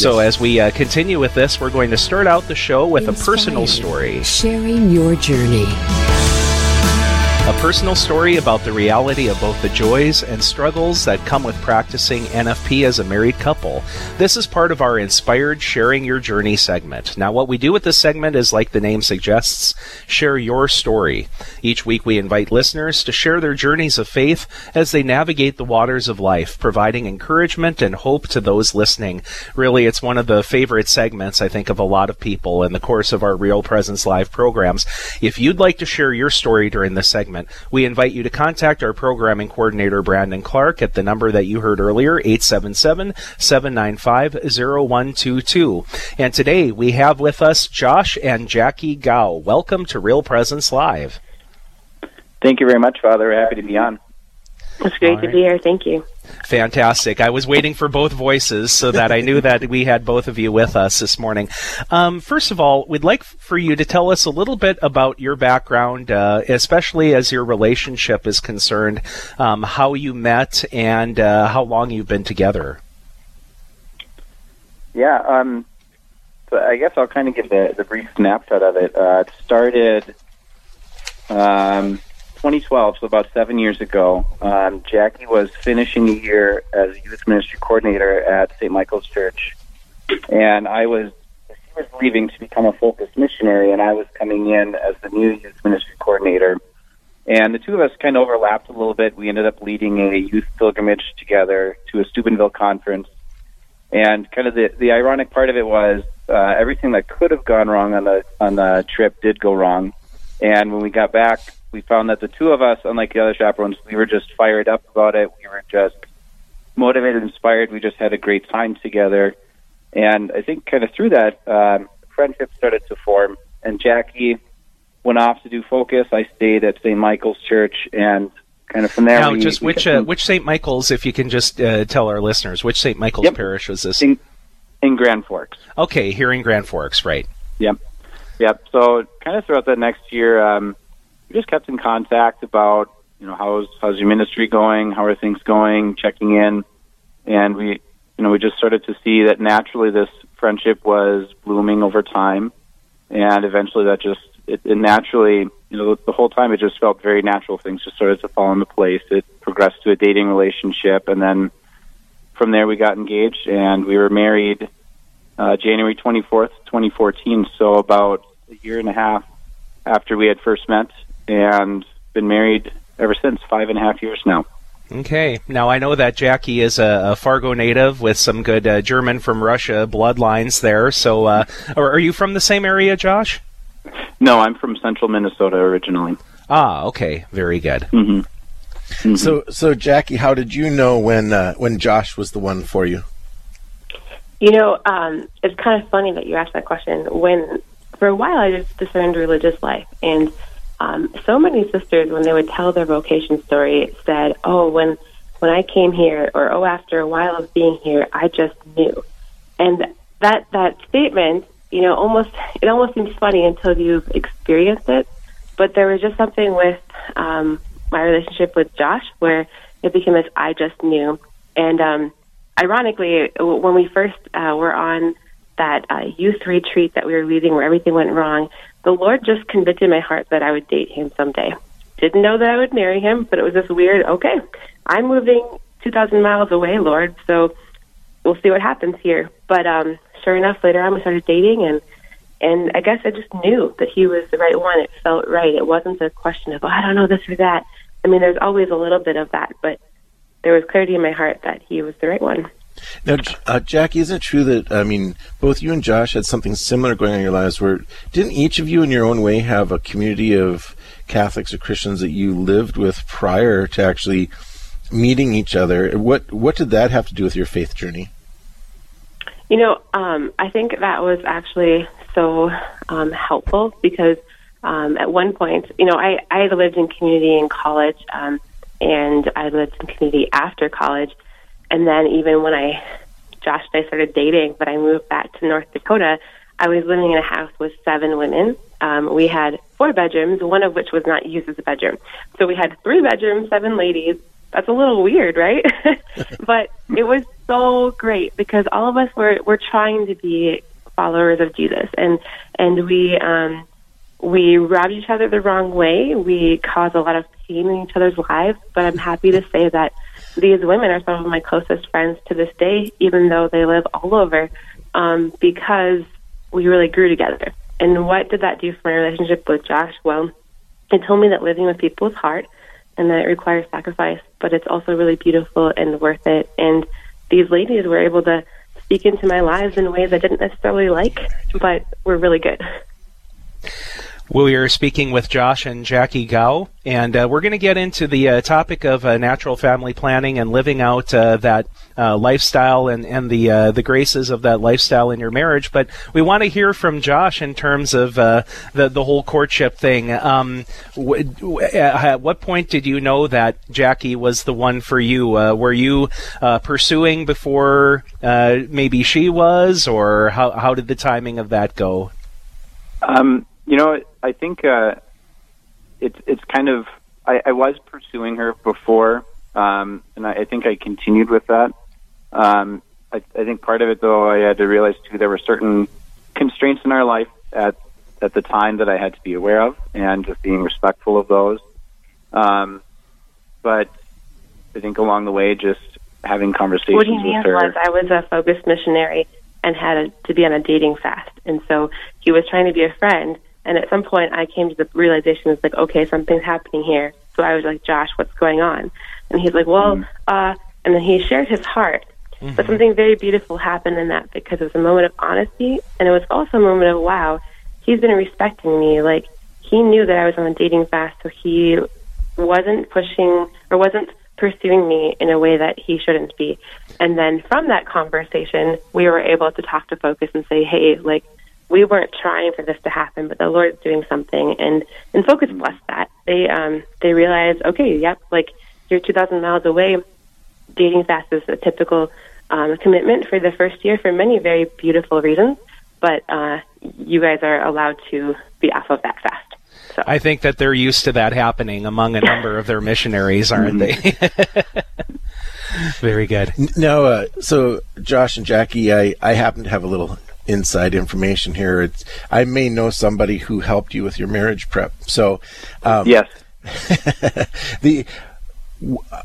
So as we uh, continue with this, we're going to start out the show with a personal story. Sharing your journey. A personal story about the reality of both the joys and struggles that come with practicing NFP as a married couple. This is part of our Inspired Sharing Your Journey segment. Now, what we do with this segment is, like the name suggests, share your story. Each week, we invite listeners to share their journeys of faith as they navigate the waters of life, providing encouragement and hope to those listening. Really, it's one of the favorite segments, I think, of a lot of people in the course of our Real Presence Live programs. If you'd like to share your story during this segment, we invite you to contact our programming coordinator, Brandon Clark, at the number that you heard earlier, 877 795 0122. And today we have with us Josh and Jackie Gao. Welcome to Real Presence Live. Thank you very much, Father. Happy to be on. It's great All to right. be here. Thank you. Fantastic. I was waiting for both voices so that I knew that we had both of you with us this morning. Um, first of all, we'd like for you to tell us a little bit about your background, uh, especially as your relationship is concerned, um, how you met, and uh, how long you've been together. Yeah, um, so I guess I'll kind of give the, the brief snapshot of it. Uh, it started um, 2012, so about seven years ago. Um, Jackie was finishing a year as youth ministry coordinator at St. Michael's Church, and I was she was leaving to become a Focus missionary, and I was coming in as the new youth ministry coordinator. And the two of us kind of overlapped a little bit. We ended up leading a youth pilgrimage together to a Steubenville conference. And kind of the the ironic part of it was uh, everything that could have gone wrong on the on the trip did go wrong. And when we got back, we found that the two of us, unlike the other chaperones, we were just fired up about it. We were just motivated, inspired. We just had a great time together. And I think kind of through that, um, friendship started to form. And Jackie went off to do focus. I stayed at St. Michael's Church, and kind of from there. now, we, just we which uh, which St. Michael's, if you can just uh, tell our listeners, which St. Michael's Yep. parish was this? in, in Grand Forks. Okay, here in Grand Forks, right? Yep. Yep. So kind of throughout that next year, um, we just kept in contact about, you know, how's how's your ministry going? How are things going? Checking in, and we, you know, we just started to see that naturally this friendship was blooming over time, and eventually that just it, it naturally, you know, the, whole time it just felt very natural. Things just started to fall into place. It progressed to a dating relationship, and then from there we got engaged, and we were married uh, January 24th, 2014. So about a year and a half after we had first met, and been married ever since. Five and a half years now. Okay. Now I know that Jackie is a, a Fargo native with some good uh, German from Russia bloodlines there. So, uh, are, are you from the same area, Josh? No, I'm from Central Minnesota originally. Ah, okay. Very good. hmm So, so Jackie, how did you know when uh, when Josh was the one for you? You know, um, it's kind of funny that you asked that question. When for a while I just discerned religious life, and um, so many sisters, when they would tell their vocation story, said, "Oh, when when I came here, or oh, after a while of being here, I just knew." And that that statement, you know, almost it almost seems funny until you've experienced it. But there was just something with um, my relationship with Josh where it became this I just knew, and um, ironically, when we first uh, were on that uh, youth retreat that we were leading where everything went wrong, the Lord just convicted my heart that I would date him someday. Didn't know that I would marry him, but it was this weird, okay, I'm moving 2,000 miles away, Lord, so we'll see what happens here. But um, sure enough, later on we started dating, and and I guess I just knew that he was the right one. It felt right. It wasn't a question of, oh, I don't know this or that. I mean, there's always a little bit of that, but there was clarity in my heart that he was the right one. Now, uh, Jackie, is it true that I mean, both you and Josh had something similar going on in your lives? Where didn't each of you, in your own way, have a community of Catholics or Christians that you lived with prior to actually meeting each other? What what did that have to do with your faith journey? You know, um, I think that was actually so um, helpful because um, at one point, you know, I, I had lived in community in college um, and I lived in community after college. And then even when I, Josh and I started dating, but I moved back to North Dakota, I was living in a house with seven women. Um, we had four bedrooms, one of which was not used as a bedroom. So we had three bedrooms, seven ladies. That's a little weird, right? but it was so great because all of us were were trying to be followers of Jesus, and and we um, we rub each other the wrong way. We cause a lot of pain in each other's lives. But I'm happy to say that these women are some of my closest friends to this day, even though they live all over, um, because we really grew together. And what did that do for my relationship with Josh? Well, it told me that living with people is hard and that it requires sacrifice, but it's also really beautiful and worth it. And these ladies were able to speak into my lives in ways I didn't necessarily like, but were really good. We are speaking with Josh and Jackie Gao, and uh, we're going to get into the uh, topic of uh, natural family planning and living out uh, that uh, lifestyle and, and the uh, the graces of that lifestyle in your marriage. But we want to hear from Josh in terms of the the whole courtship thing. Um, w- w- at what point did you know that Jackie was the one for you? were you pursuing before maybe she was, or how how did the timing of that go? Um, you know, I think uh, it's it's kind of I, I was pursuing her before, um, and I, I think I continued with that. Um, I, I think part of it, though, I had to realize too there were certain constraints in our life at at the time that I had to be aware of, and just being respectful of those. Um, but I think along the way, just having conversations what he with her. was I was a Focus missionary and had a, to be on a dating fast, and so he was trying to be a friend and at some point, I came to the realization it's like, okay, something's happening here. So I was like, Josh, what's going on? And he's like, well, mm-hmm. uh, and then he shared his heart. Mm-hmm. But something very beautiful happened in that because it was a moment of honesty, and it was also a moment of wow, he's been respecting me. Like he knew that I was on a dating fast, so he wasn't pushing or wasn't pursuing me in a way that he shouldn't be. And then from that conversation, we were able to talk to Focus and say, hey, like we weren't trying for this to happen, but the Lord's doing something, and and Focus blessed that. They um they realized, okay, yep, like you're 2,000 miles away. Dating fast is a typical um, commitment for the first year for many very beautiful reasons, but uh, you guys are allowed to be off of that fast. So. I think that they're used to that happening among a number of their missionaries, aren't they? Very good. No, uh, so Josh and Jackie, I, I happen to have a little inside information here. It's, I may know somebody who helped you with your marriage prep. So, um, yes. the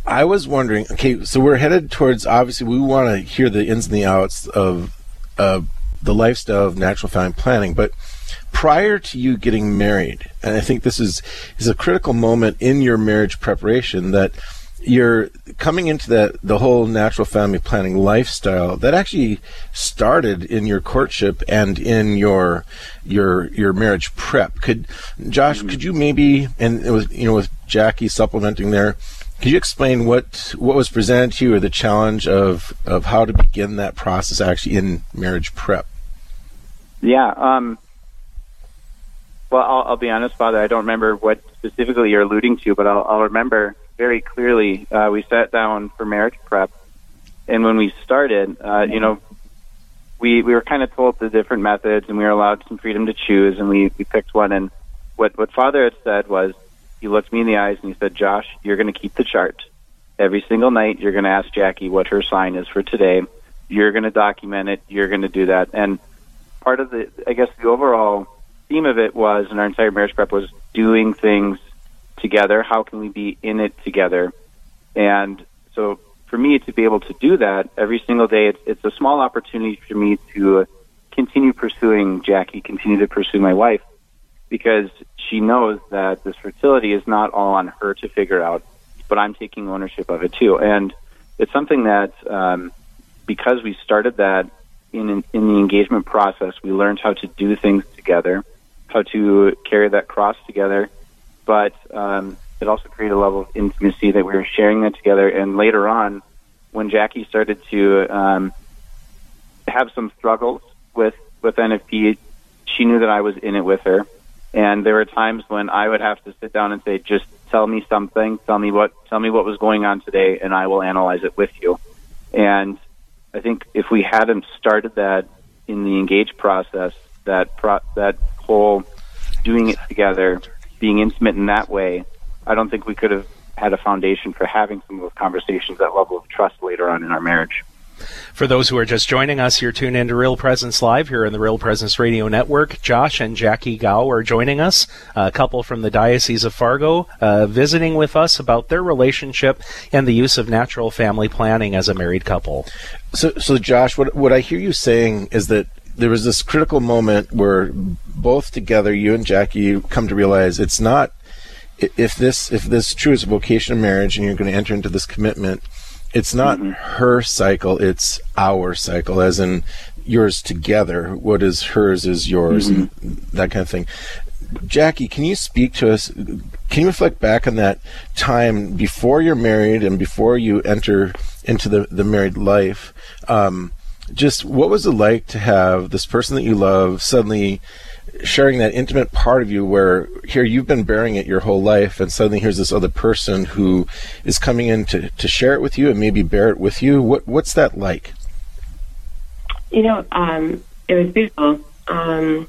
I was wondering. Okay, so we're headed towards. Obviously, we want to hear the ins and the outs of uh, the lifestyle of natural family planning, but prior to you getting married, and I think this is is a critical moment in your marriage preparation that you're coming into that the whole natural family planning lifestyle that actually started in your courtship and in your your your marriage prep. Could Josh, mm-hmm. could you maybe and it was you know with Jackie supplementing there, could you explain what what was presented to you or the challenge of of how to begin that process actually in marriage prep? Yeah. Um, well, I'll, I'll be honest, Father. I don't remember what specifically you're alluding to, but I'll, I'll remember very clearly. Uh, we sat down for marriage prep, and when we started, uh, you know, we we were kind of told the different methods, and we were allowed some freedom to choose, and we we picked one. And what what Father had said was, he looked me in the eyes and he said, "Josh, you're going to keep the chart. Every single night, you're going to ask Jackie what her sign is for today. You're going to document it. You're going to do that." And part of the, I guess, the overall theme of it was, and our entire marriage prep was doing things together? How can we be in it together? And so for me to be able to do that every single day, it's, it's a small opportunity for me to continue pursuing Jackie, continue to pursue my wife, because she knows that this fertility is not all on her to figure out, but I'm taking ownership of it too. And it's something that, um, because we started that in, in the engagement process, we learned how to do things together, how to carry that cross together, but um, it also created a level of intimacy that we were sharing that together. And later on, when Jackie started to um, have some struggles with with NFP, she knew that I was in it with her. And there were times when I would have to sit down and say, "Just tell me something. Tell me what. Tell me what was going on today, and I will analyze it with you." And I think if we hadn't started that in the engage process, that pro- that whole doing it together being intimate in that way, I don't think we could have had a foundation for having some of those conversations, that level of trust later on in our marriage. For those who are just joining us, you're tuned into Real Presence Live here in the Real Presence Radio Network. Josh and Jackie Gow are joining us, a couple from the Diocese of Fargo, uh, visiting with us about their relationship and the use of natural family planning as a married couple. So, so Josh, what what I hear you saying is that there was this critical moment where both together, you and Jackie, you come to realize it's not if this if this true is a vocation of marriage and you're going to enter into this commitment it's not mm-hmm. her cycle it's our cycle as in yours together what is hers is yours mm-hmm. and that kind of thing jackie can you speak to us can you reflect back on that time before you're married and before you enter into the, the married life um, just what was it like to have this person that you love suddenly sharing that intimate part of you where here you've been bearing it your whole life and suddenly here's this other person who is coming in to, to share it with you and maybe bear it with you? What what's that like? You know um, it was beautiful. Um,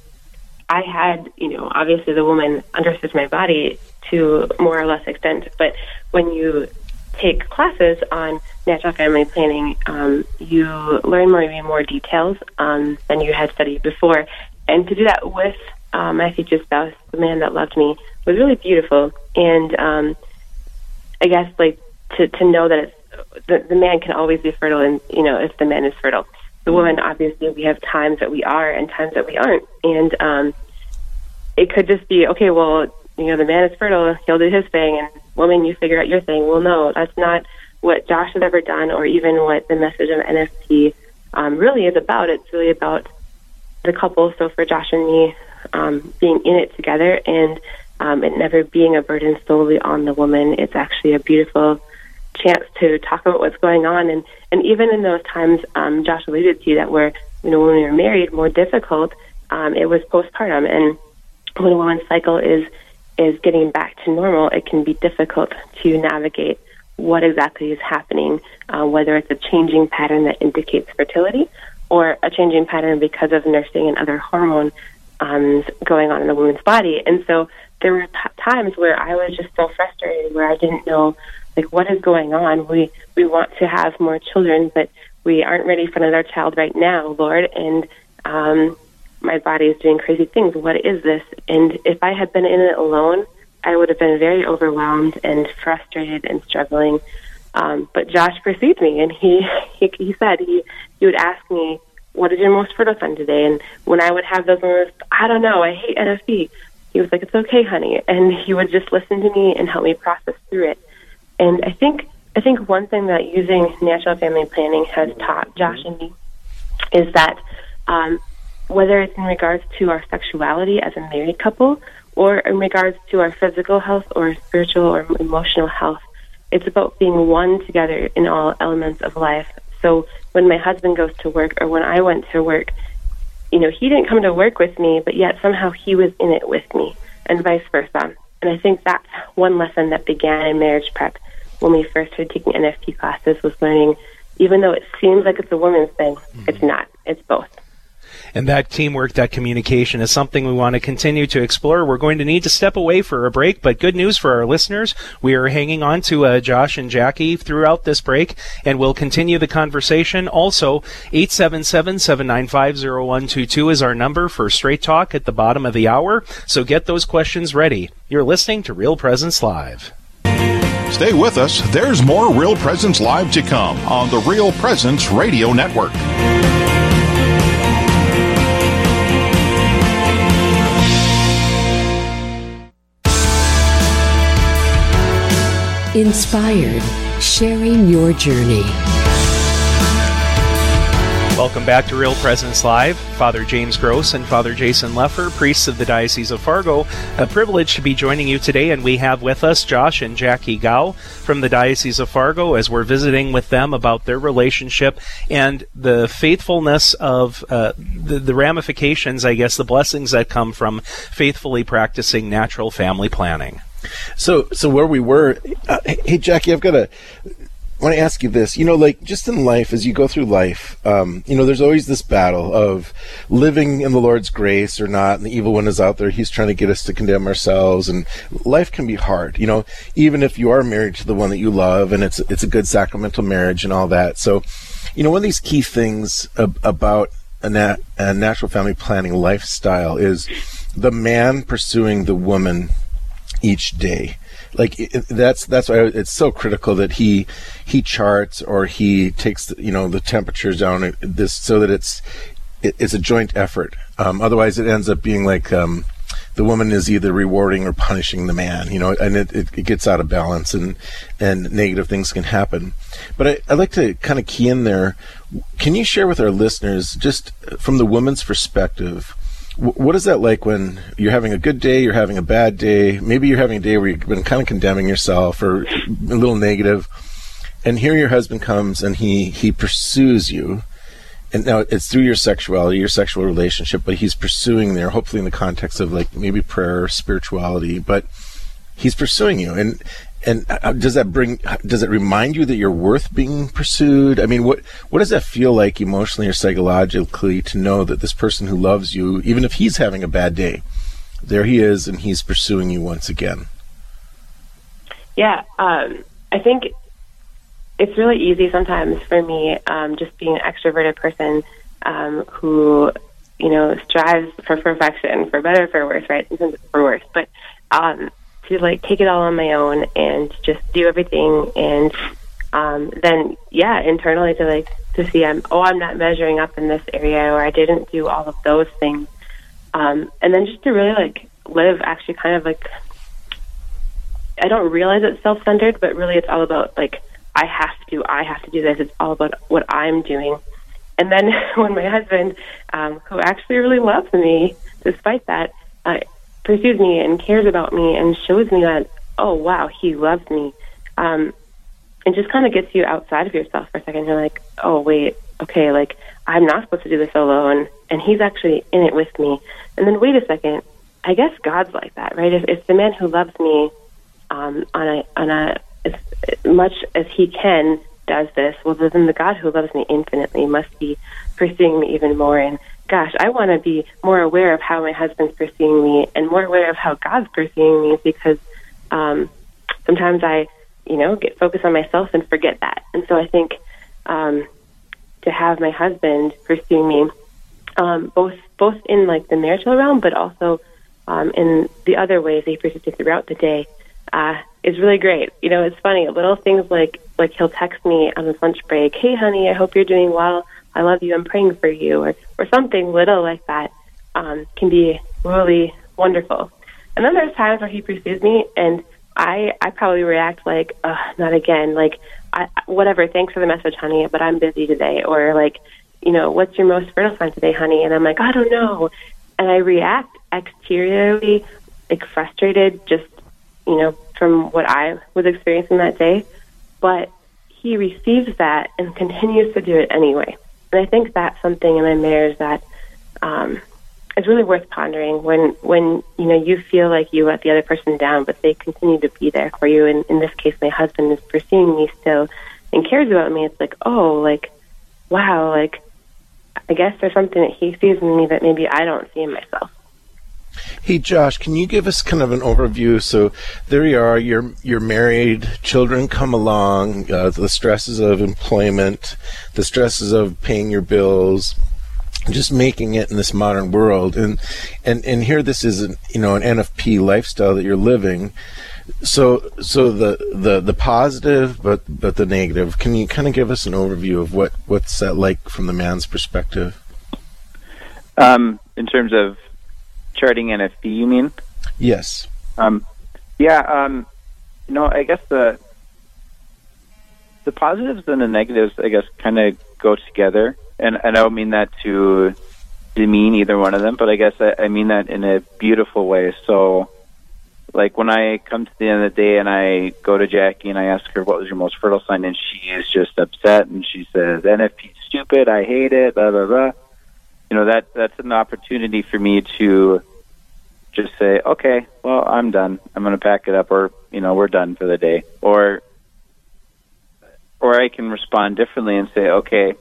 i had you know obviously the woman understood my body to more or less extent but when you take classes on natural family planning, um, you learn maybe more details um, than you had studied before, and to do that with um, my future spouse, the man that loved me, was really beautiful. And um, I guess like to to know that it's the, the man can always be fertile, and you know if the man is fertile. The woman, obviously, we have times that we are and times that we aren't, and um, it could just be okay. Well, you know, the man is fertile; he'll do his thing, and woman, you figure out your thing. Well, no, that's not what Josh has ever done, or even what the message of NFP um, really is about. It's really about the couple. So for Josh and me, um, being in it together and um, it never being a burden solely on the woman, it's actually a beautiful chance to talk about what's going on. And, and even in those times, um, Josh alluded to that where, you know, when we were married, more difficult, um, it was postpartum. And when a woman's cycle is, is getting back to normal, it can be difficult to navigate what exactly is happening, uh, whether it's a changing pattern that indicates fertility or a changing pattern because of nursing and other hormones um, going on in a woman's body. And so there were t- times where I was just so frustrated, where I didn't know like what is going on. We we want to have more children, but we aren't ready for another child right now, Lord. And um, my body is doing crazy things. What is this? And if I had been in it alone, I would have been very overwhelmed and frustrated and struggling. Um, but Josh perceived me, and he, he he said he he would ask me, "What is your most fertile son today?" And when I would have those moments, I don't know, I hate NFP. He was like, "It's okay, honey," and he would just listen to me and help me process through it. And I think I think one thing that using natural family planning has taught Josh and me is that um, whether it's in regards to our sexuality as a married couple or in regards to our physical health or spiritual or emotional health, it's about being one together in all elements of life. So when my husband goes to work or when I went to work, you know, he didn't come to work with me, but yet somehow he was in it with me and vice versa. And I think that's one lesson that began in marriage prep when we first started taking NFP classes was learning, even though it seems like it's a woman's thing, mm-hmm. it's not. It's both. And that teamwork, that communication is something we want to continue to explore. We're going to need to step away for a break, but good news for our listeners. We are hanging on to uh, Josh and Jackie throughout this break, and we'll continue the conversation. Also, 877-795-0122 is our number for Straight Talk at the bottom of the hour. So get those questions ready. You're listening to Real Presence Live. Stay with us. There's more Real Presence Live to come on the Real Presence Radio Network. Inspired, sharing your journey. Welcome back to Real Presence Live. Father James Gross and Father Jason Leffer, priests of the Diocese of Fargo, a privilege to be joining you today. And we have with us Josh and Jackie Gow from the Diocese of Fargo as we're visiting with them about their relationship and the faithfulness of uh, the, the ramifications, I guess, the blessings that come from faithfully practicing natural family planning. So, so where we were, uh, hey Jackie, I've got a. Want to ask you this. You know, like just in life, as you go through life, um, you know, there's always this battle of living in the Lord's grace or not, and the evil one is out there. He's trying to get us to condemn ourselves, and life can be hard. You know, even if you are married to the one that you love, and it's it's a good sacramental marriage and all that. So, you know, one of these key things ab- about a, nat- a natural family planning lifestyle is the man pursuing the woman each day like that's that's why it's so critical that he he charts or he takes you know the temperatures down this so that it's it, it's a joint effort um, otherwise it ends up being like um, the woman is either rewarding or punishing the man, you know, and it, it, it, gets out of balance and, and negative things can happen. But I, I'd like to kind of key in there. Can you share with our listeners, just from the woman's perspective, what is that like when you're having a good day, you're having a bad day, maybe you're having a day where you've been kind of condemning yourself or a little negative, and here your husband comes and he, he pursues you. And now it's through your sexuality, your sexual relationship, but he's pursuing there, hopefully in the context of like maybe prayer, or spirituality, but he's pursuing you. And and uh, does that bring? Does it remind you that you're worth being pursued? I mean, what what does that feel like emotionally or psychologically to know that this person who loves you, even if he's having a bad day, there he is and he's pursuing you once again? Yeah, um, I think it's really easy sometimes for me, um, just being an extroverted person um, who, you know, strives for perfection, for better, for worse, right? For worse, but um, to like take it all on my own and just do everything, and um, then yeah, internally to like to see I'm oh I'm not measuring up in this area, or I didn't do all of those things, um, and then just to really like live actually kind of like I don't realize it's self centered, but really it's all about like I have to, I have to do this. It's all about what I'm doing. And then when my husband, um, who actually really loves me, despite that, uh, pursues me and cares about me and shows me that, oh wow, he loves me, um, and just kind of gets you outside of yourself for a second. You're like, oh wait, okay, like I'm not supposed to do this alone, and he's actually in it with me. And then wait a second, I guess God's like that, right? If, if the man who loves me um, on a on a as much as he can does this, well, then the God who loves me infinitely must be pursuing me even more. And gosh, I want to be more aware of how my husband's pursuing me and more aware of how God's pursuing me because um, sometimes I, you know, get focused on myself and forget that. And so I think um, to have my husband pursuing me, um, both both in like the marital realm, but also um, in the other ways he pursues me throughout the day, uh, is really great. You know, it's funny. Little things like like he'll text me on his lunch break, "Hey, honey, I hope you're doing well. I love you. I'm praying for you," or or something little like that um, can be really wonderful. And then there's times where he pursues me, and I I probably react like, uh, "Not again!" Like, I, whatever. Thanks for the message, honey, but I'm busy today. Or like, you know, what's your most fertile sign today, honey? And I'm like, I don't know. And I react exteriorly, like frustrated, just you know, from what I was experiencing that day. But he receives that and continues to do it anyway. And I think that's something in my marriage that um, is really worth pondering when when you know you feel like you let the other person down, but they continue to be there for you. And in this case, my husband is pursuing me still and cares about me. It's like, oh, like, wow, like, I guess there's something that he sees in me that maybe I don't see in myself. Hey Josh, can you give us kind of an overview? So there you are, you're you're married, children come along, uh, the stresses of employment, the stresses of paying your bills, just making it in this modern world, and and and here this is an you know an NFP lifestyle that you're living. So so the the the positive, but but the negative. Can you kind of give us an overview of what what's that like from the man's perspective? Um, in terms of charting NFP, you mean? Yes. Um, yeah. Um, you know, I guess the the positives and the negatives, I guess, kind of go together. And, and I don't mean that to demean either one of them, but I guess I, I mean that in a beautiful way. So, like when I come to the end of the day and I go to Jackie and I ask her what was your most fertile sign, and she is just upset and she says NFP stupid, I hate it, blah blah blah you know that that's an opportunity for me to just say, okay, well, I'm done. I'm going to pack it up, or you know, we're done for the day, or or I can respond differently and say, okay,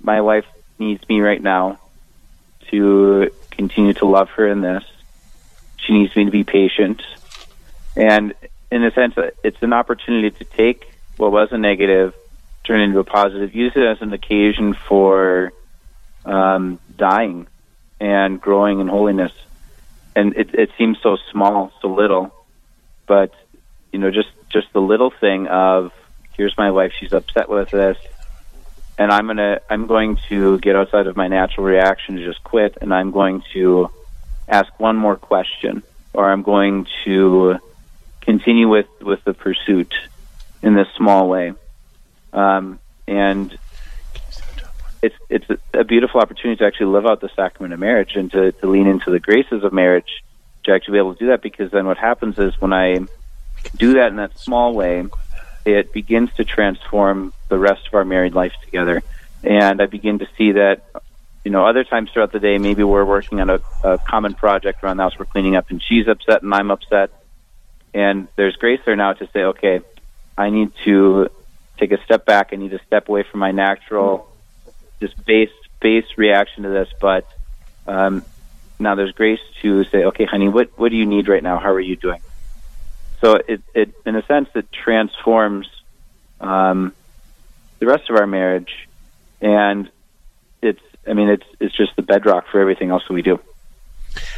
my wife needs me right now to continue to love her in this. She needs me to be patient, and in a sense, it's an opportunity to take what was a negative, turn it into a positive. Use it as an occasion for um, dying and growing in holiness. And it, it seems so small, so little, but you know, just just the little thing of here's my wife, she's upset with this, and I'm gonna I'm going to get outside of my natural reaction to just quit, and I'm going to ask one more question, or I'm going to continue with with the pursuit in this small way, um, and it's it's a, beautiful opportunity to actually live out the sacrament of marriage and to, to lean into the graces of marriage to actually be able to do that because then what happens is when I do that in that small way, it begins to transform the rest of our married life together. And I begin to see that, you know, other times throughout the day, maybe we're working on a, a common project around the house, we're cleaning up, and she's upset and I'm upset. And there's grace there now to say, okay, I need to take a step back. I need to step away from my natural, just base base reaction to this. But um, now there's grace to say, okay, honey, what what do you need right now? How are you doing? So it, it in a sense, it transforms um, the rest of our marriage, and it's I mean it's it's just the bedrock for everything else that we do.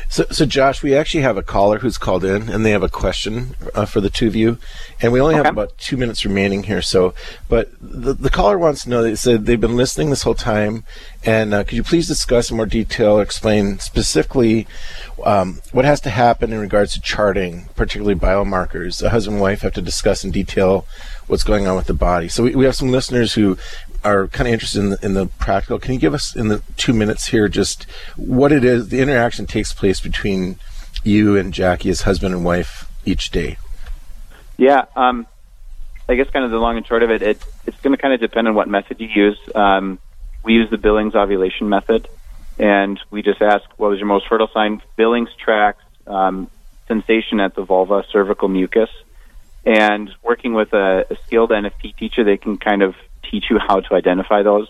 So, so Josh, we actually have a caller who's called in, and they have a question uh, for the two of you, and we only okay. have about two minutes remaining here. So, but the, the caller wants to know. They said they've been listening this whole time, and uh, could you please discuss in more detail, explain specifically um, what has to happen in regards to charting, particularly biomarkers? The husband and wife have to discuss in detail what's going on with the body. So we, we have some listeners who are kind of interested in the, in the practical. Can you give us in the two minutes here just what it is the interaction takes place between you and Jackie as husband and wife each day? Yeah, um, I guess kind of the long and short of it, it it's going to kind of depend on what method you use. Um, we use the Billings ovulation method, and we just ask what was your most fertile sign. Billings tracks um, sensation at the vulva, cervical mucus, and working with a, a skilled NFP teacher, they can kind of teach you how to identify those.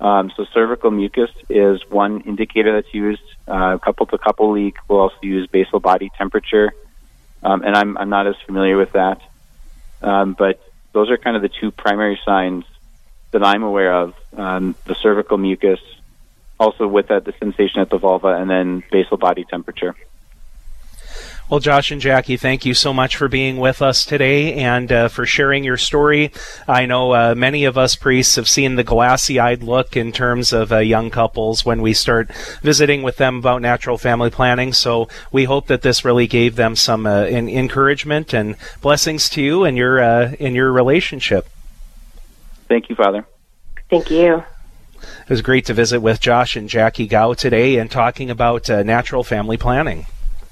Um, so cervical mucus is one indicator that's used. Uh, Couple to Couple League. We'll also use basal body temperature, um, and I'm I'm not as familiar with that. Um, but those are kind of the two primary signs that I'm aware of: um, the cervical mucus, also with that the sensation at the vulva, and then basal body temperature. Well, Josh and Jackie, thank you so much for being with us today and uh, for sharing your story. I know uh, many of us priests have seen the glassy eyed look in terms of uh, young couples when we start visiting with them about natural family planning. So we hope that this really gave them some uh, encouragement and blessings to you and your, uh, in your relationship. Thank you, Father. Thank you. It was great to visit with Josh and Jackie Gao today and talking about uh, natural family planning.